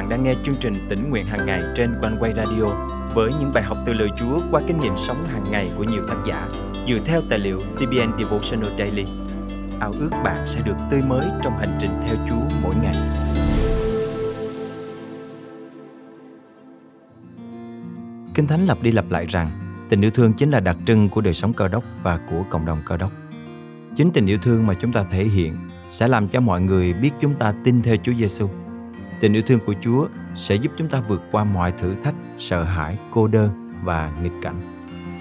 bạn đang nghe chương trình tỉnh nguyện hàng ngày trên quanh quay radio với những bài học từ lời Chúa qua kinh nghiệm sống hàng ngày của nhiều tác giả dựa theo tài liệu CBN Devotional Daily. Ao ước bạn sẽ được tươi mới trong hành trình theo Chúa mỗi ngày. Kinh Thánh lặp đi lặp lại rằng, tình yêu thương chính là đặc trưng của đời sống cơ đốc và của cộng đồng cơ đốc. Chính tình yêu thương mà chúng ta thể hiện sẽ làm cho mọi người biết chúng ta tin theo Chúa Giêsu. Tình yêu thương của Chúa sẽ giúp chúng ta vượt qua mọi thử thách, sợ hãi, cô đơn và nghịch cảnh.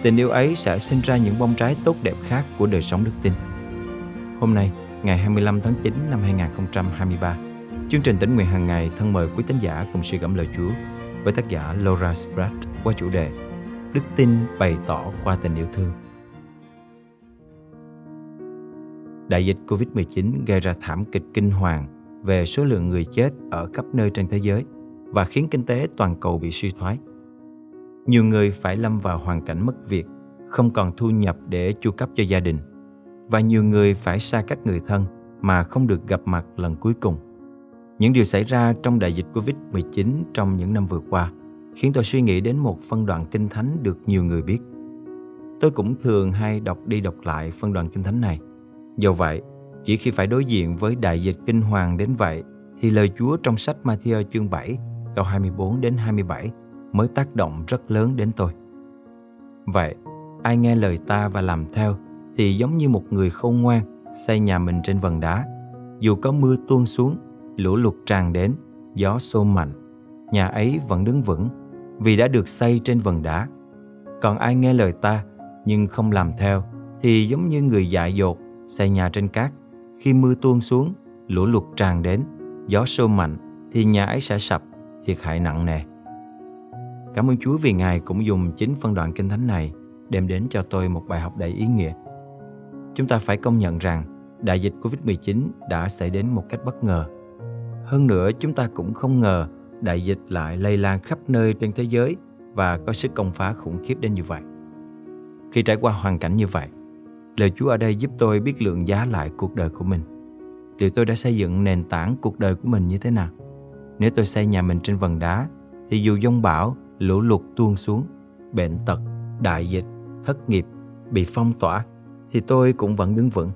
Tình yêu ấy sẽ sinh ra những bông trái tốt đẹp khác của đời sống đức tin. Hôm nay, ngày 25 tháng 9 năm 2023, chương trình tỉnh nguyện hàng ngày thân mời quý tín giả cùng suy gẫm lời Chúa với tác giả Laura Spratt qua chủ đề Đức tin bày tỏ qua tình yêu thương. Đại dịch Covid-19 gây ra thảm kịch kinh hoàng về số lượng người chết ở khắp nơi trên thế giới và khiến kinh tế toàn cầu bị suy thoái. Nhiều người phải lâm vào hoàn cảnh mất việc, không còn thu nhập để chu cấp cho gia đình và nhiều người phải xa cách người thân mà không được gặp mặt lần cuối cùng. Những điều xảy ra trong đại dịch Covid-19 trong những năm vừa qua khiến tôi suy nghĩ đến một phân đoạn kinh thánh được nhiều người biết. Tôi cũng thường hay đọc đi đọc lại phân đoạn kinh thánh này. Do vậy, chỉ khi phải đối diện với đại dịch kinh hoàng đến vậy thì lời Chúa trong sách Matthew chương 7 câu 24 đến 27 mới tác động rất lớn đến tôi. Vậy, ai nghe lời ta và làm theo thì giống như một người khôn ngoan xây nhà mình trên vần đá. Dù có mưa tuôn xuống, lũ lụt tràn đến, gió xô mạnh, nhà ấy vẫn đứng vững vì đã được xây trên vần đá. Còn ai nghe lời ta nhưng không làm theo thì giống như người dại dột xây nhà trên cát. Khi mưa tuôn xuống, lũ lụt tràn đến, gió xô mạnh thì nhà ấy sẽ sập thiệt hại nặng nề. Cảm ơn Chúa vì Ngài cũng dùng chính phân đoạn kinh thánh này đem đến cho tôi một bài học đầy ý nghĩa. Chúng ta phải công nhận rằng đại dịch Covid-19 đã xảy đến một cách bất ngờ. Hơn nữa, chúng ta cũng không ngờ đại dịch lại lây lan khắp nơi trên thế giới và có sức công phá khủng khiếp đến như vậy. Khi trải qua hoàn cảnh như vậy, lời Chúa ở đây giúp tôi biết lượng giá lại cuộc đời của mình. Liệu tôi đã xây dựng nền tảng cuộc đời của mình như thế nào? Nếu tôi xây nhà mình trên vần đá, thì dù giông bão, lũ lụt tuôn xuống, bệnh tật, đại dịch, thất nghiệp, bị phong tỏa, thì tôi cũng vẫn đứng vững.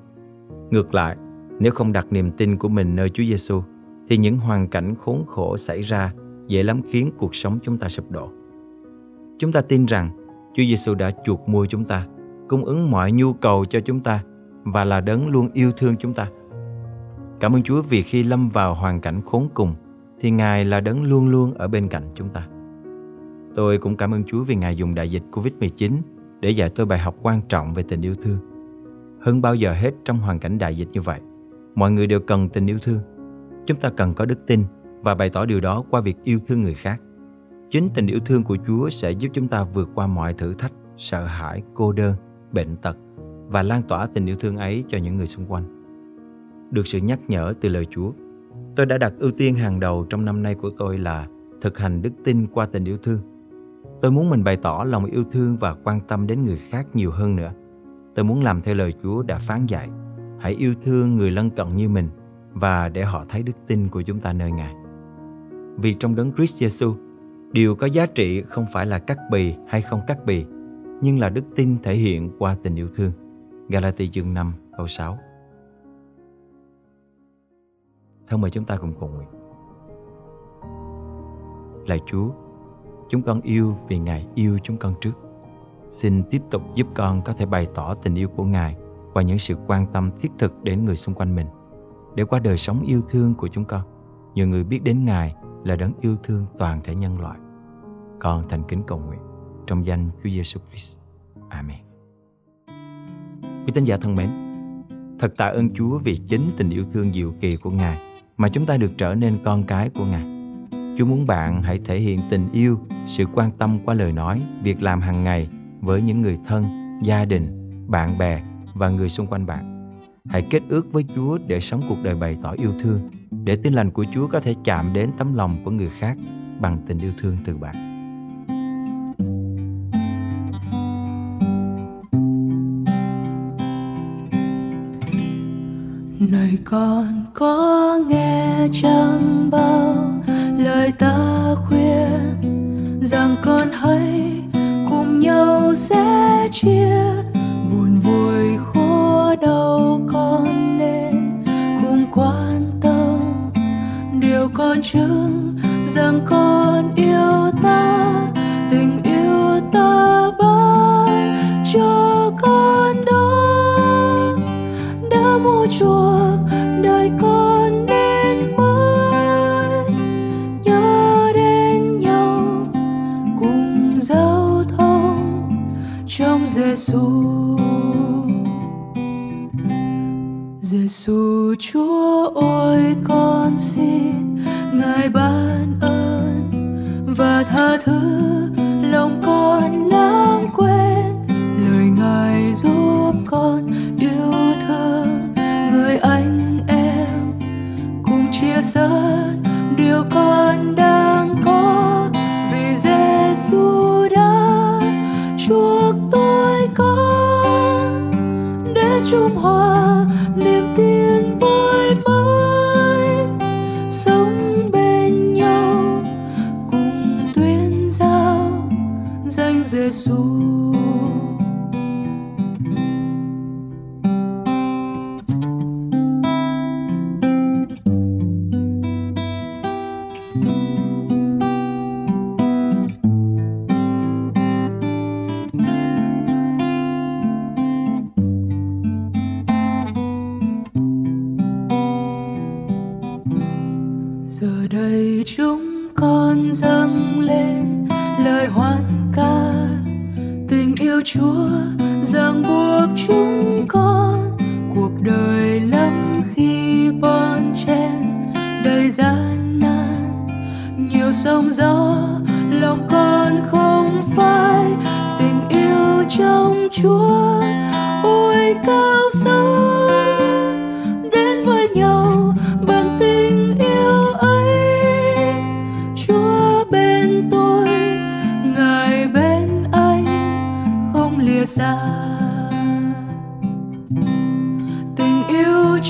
Ngược lại, nếu không đặt niềm tin của mình nơi Chúa Giêsu, thì những hoàn cảnh khốn khổ xảy ra dễ lắm khiến cuộc sống chúng ta sụp đổ. Chúng ta tin rằng Chúa Giêsu đã chuộc mua chúng ta, cung ứng mọi nhu cầu cho chúng ta và là đấng luôn yêu thương chúng ta. Cảm ơn Chúa vì khi lâm vào hoàn cảnh khốn cùng, thì Ngài là đấng luôn luôn ở bên cạnh chúng ta. Tôi cũng cảm ơn Chúa vì Ngài dùng đại dịch Covid-19 để dạy tôi bài học quan trọng về tình yêu thương. Hơn bao giờ hết trong hoàn cảnh đại dịch như vậy, mọi người đều cần tình yêu thương. Chúng ta cần có đức tin và bày tỏ điều đó qua việc yêu thương người khác. Chính tình yêu thương của Chúa sẽ giúp chúng ta vượt qua mọi thử thách, sợ hãi, cô đơn, bệnh tật và lan tỏa tình yêu thương ấy cho những người xung quanh. Được sự nhắc nhở từ lời Chúa, Tôi đã đặt ưu tiên hàng đầu trong năm nay của tôi là thực hành đức tin qua tình yêu thương. Tôi muốn mình bày tỏ lòng yêu thương và quan tâm đến người khác nhiều hơn nữa. Tôi muốn làm theo lời Chúa đã phán dạy. Hãy yêu thương người lân cận như mình và để họ thấy đức tin của chúng ta nơi Ngài. Vì trong đấng Christ Jesus, điều có giá trị không phải là cắt bì hay không cắt bì, nhưng là đức tin thể hiện qua tình yêu thương. Galati chương 5 câu 6 Thân mời chúng ta cùng cầu nguyện. Lạy Chúa, chúng con yêu vì Ngài yêu chúng con trước. Xin tiếp tục giúp con có thể bày tỏ tình yêu của Ngài qua những sự quan tâm thiết thực đến người xung quanh mình. Để qua đời sống yêu thương của chúng con, nhiều người biết đến Ngài là đấng yêu thương toàn thể nhân loại. Con thành kính cầu nguyện trong danh Chúa Giêsu Christ. Amen. Quý tín giả thân mến, thật tạ ơn Chúa vì chính tình yêu thương diệu kỳ của Ngài mà chúng ta được trở nên con cái của Ngài. Chúa muốn bạn hãy thể hiện tình yêu, sự quan tâm qua lời nói, việc làm hàng ngày với những người thân, gia đình, bạn bè và người xung quanh bạn. Hãy kết ước với Chúa để sống cuộc đời bày tỏ yêu thương, để tin lành của Chúa có thể chạm đến tấm lòng của người khác bằng tình yêu thương từ bạn. Này con có nghe chẳng bao lời ta khuyên, rằng con hãy cùng nhau sẽ chia buồn vui khổ đau con nên cùng quan tâm. Điều con chưa Giêsu Giêsu Chúa ôi con xin Ngài ban ơn và tha thứ Trung hòa niềm tin vui mới sống bên nhau, cùng tuyên giao danh Giêsu xu dâng lên lời hoan ca. Tình yêu chúa ràng buộc chúng con, cuộc đời lắm khi bon chen, đầy gian nan. Nhiều sóng gió lòng con không phai, tình yêu trong chúa ôi cao sâu.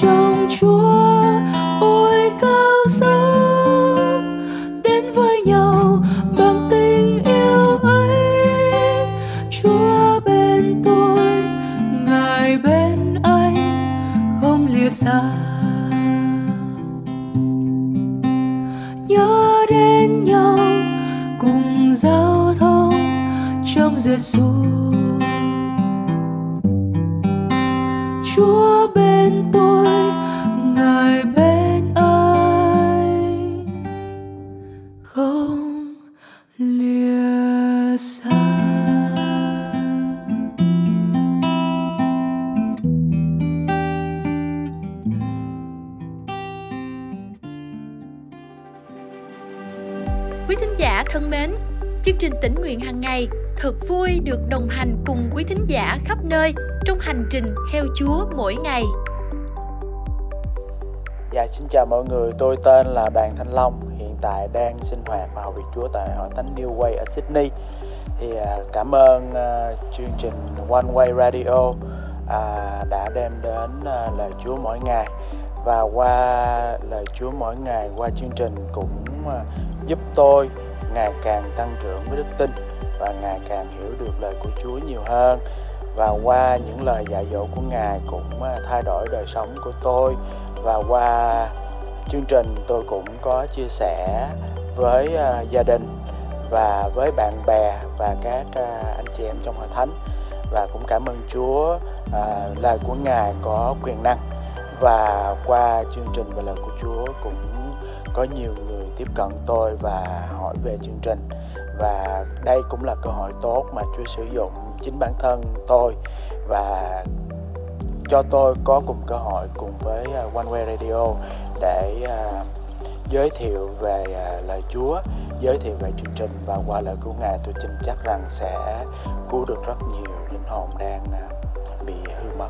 Trong chúa, ôi cao sâu đến với nhau bằng tình yêu ấy. Chúa bên tôi, ngài bên anh, không lìa xa. Nhớ đến nhau cùng giao thông trong Giêsu Chúa bên tôi thân mến, chương trình tỉnh nguyện hàng ngày thật vui được đồng hành cùng quý thính giả khắp nơi trong hành trình theo Chúa mỗi ngày. Dạ xin chào mọi người, tôi tên là Đoàn Thanh Long, hiện tại đang sinh hoạt và học việc Chúa tại Hội Thánh New Way ở Sydney. Thì à, cảm ơn à, chương trình One Way Radio à, đã đem đến à, lời Chúa mỗi ngày và qua lời Chúa mỗi ngày, qua chương trình cũng à, giúp tôi ngày càng tăng trưởng với đức tin và ngày càng hiểu được lời của Chúa nhiều hơn. Và qua những lời dạy dỗ của Ngài cũng à, thay đổi đời sống của tôi. Và qua chương trình tôi cũng có chia sẻ với à, gia đình và với bạn bè và các anh chị em trong hội thánh. Và cũng cảm ơn Chúa lời của Ngài có quyền năng và qua chương trình và lời của Chúa cũng có nhiều người tiếp cận tôi và hỏi về chương trình và đây cũng là cơ hội tốt mà Chúa sử dụng chính bản thân tôi và cho tôi có cùng cơ hội cùng với à, One Way Radio để à, giới thiệu về à, lời Chúa, giới thiệu về chương trình và qua lời của Ngài tôi tin chắc rằng sẽ cứu được rất nhiều linh hồn đang bị hư mất.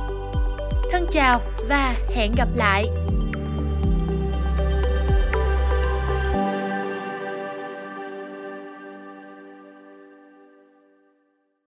Thân chào và hẹn gặp lại.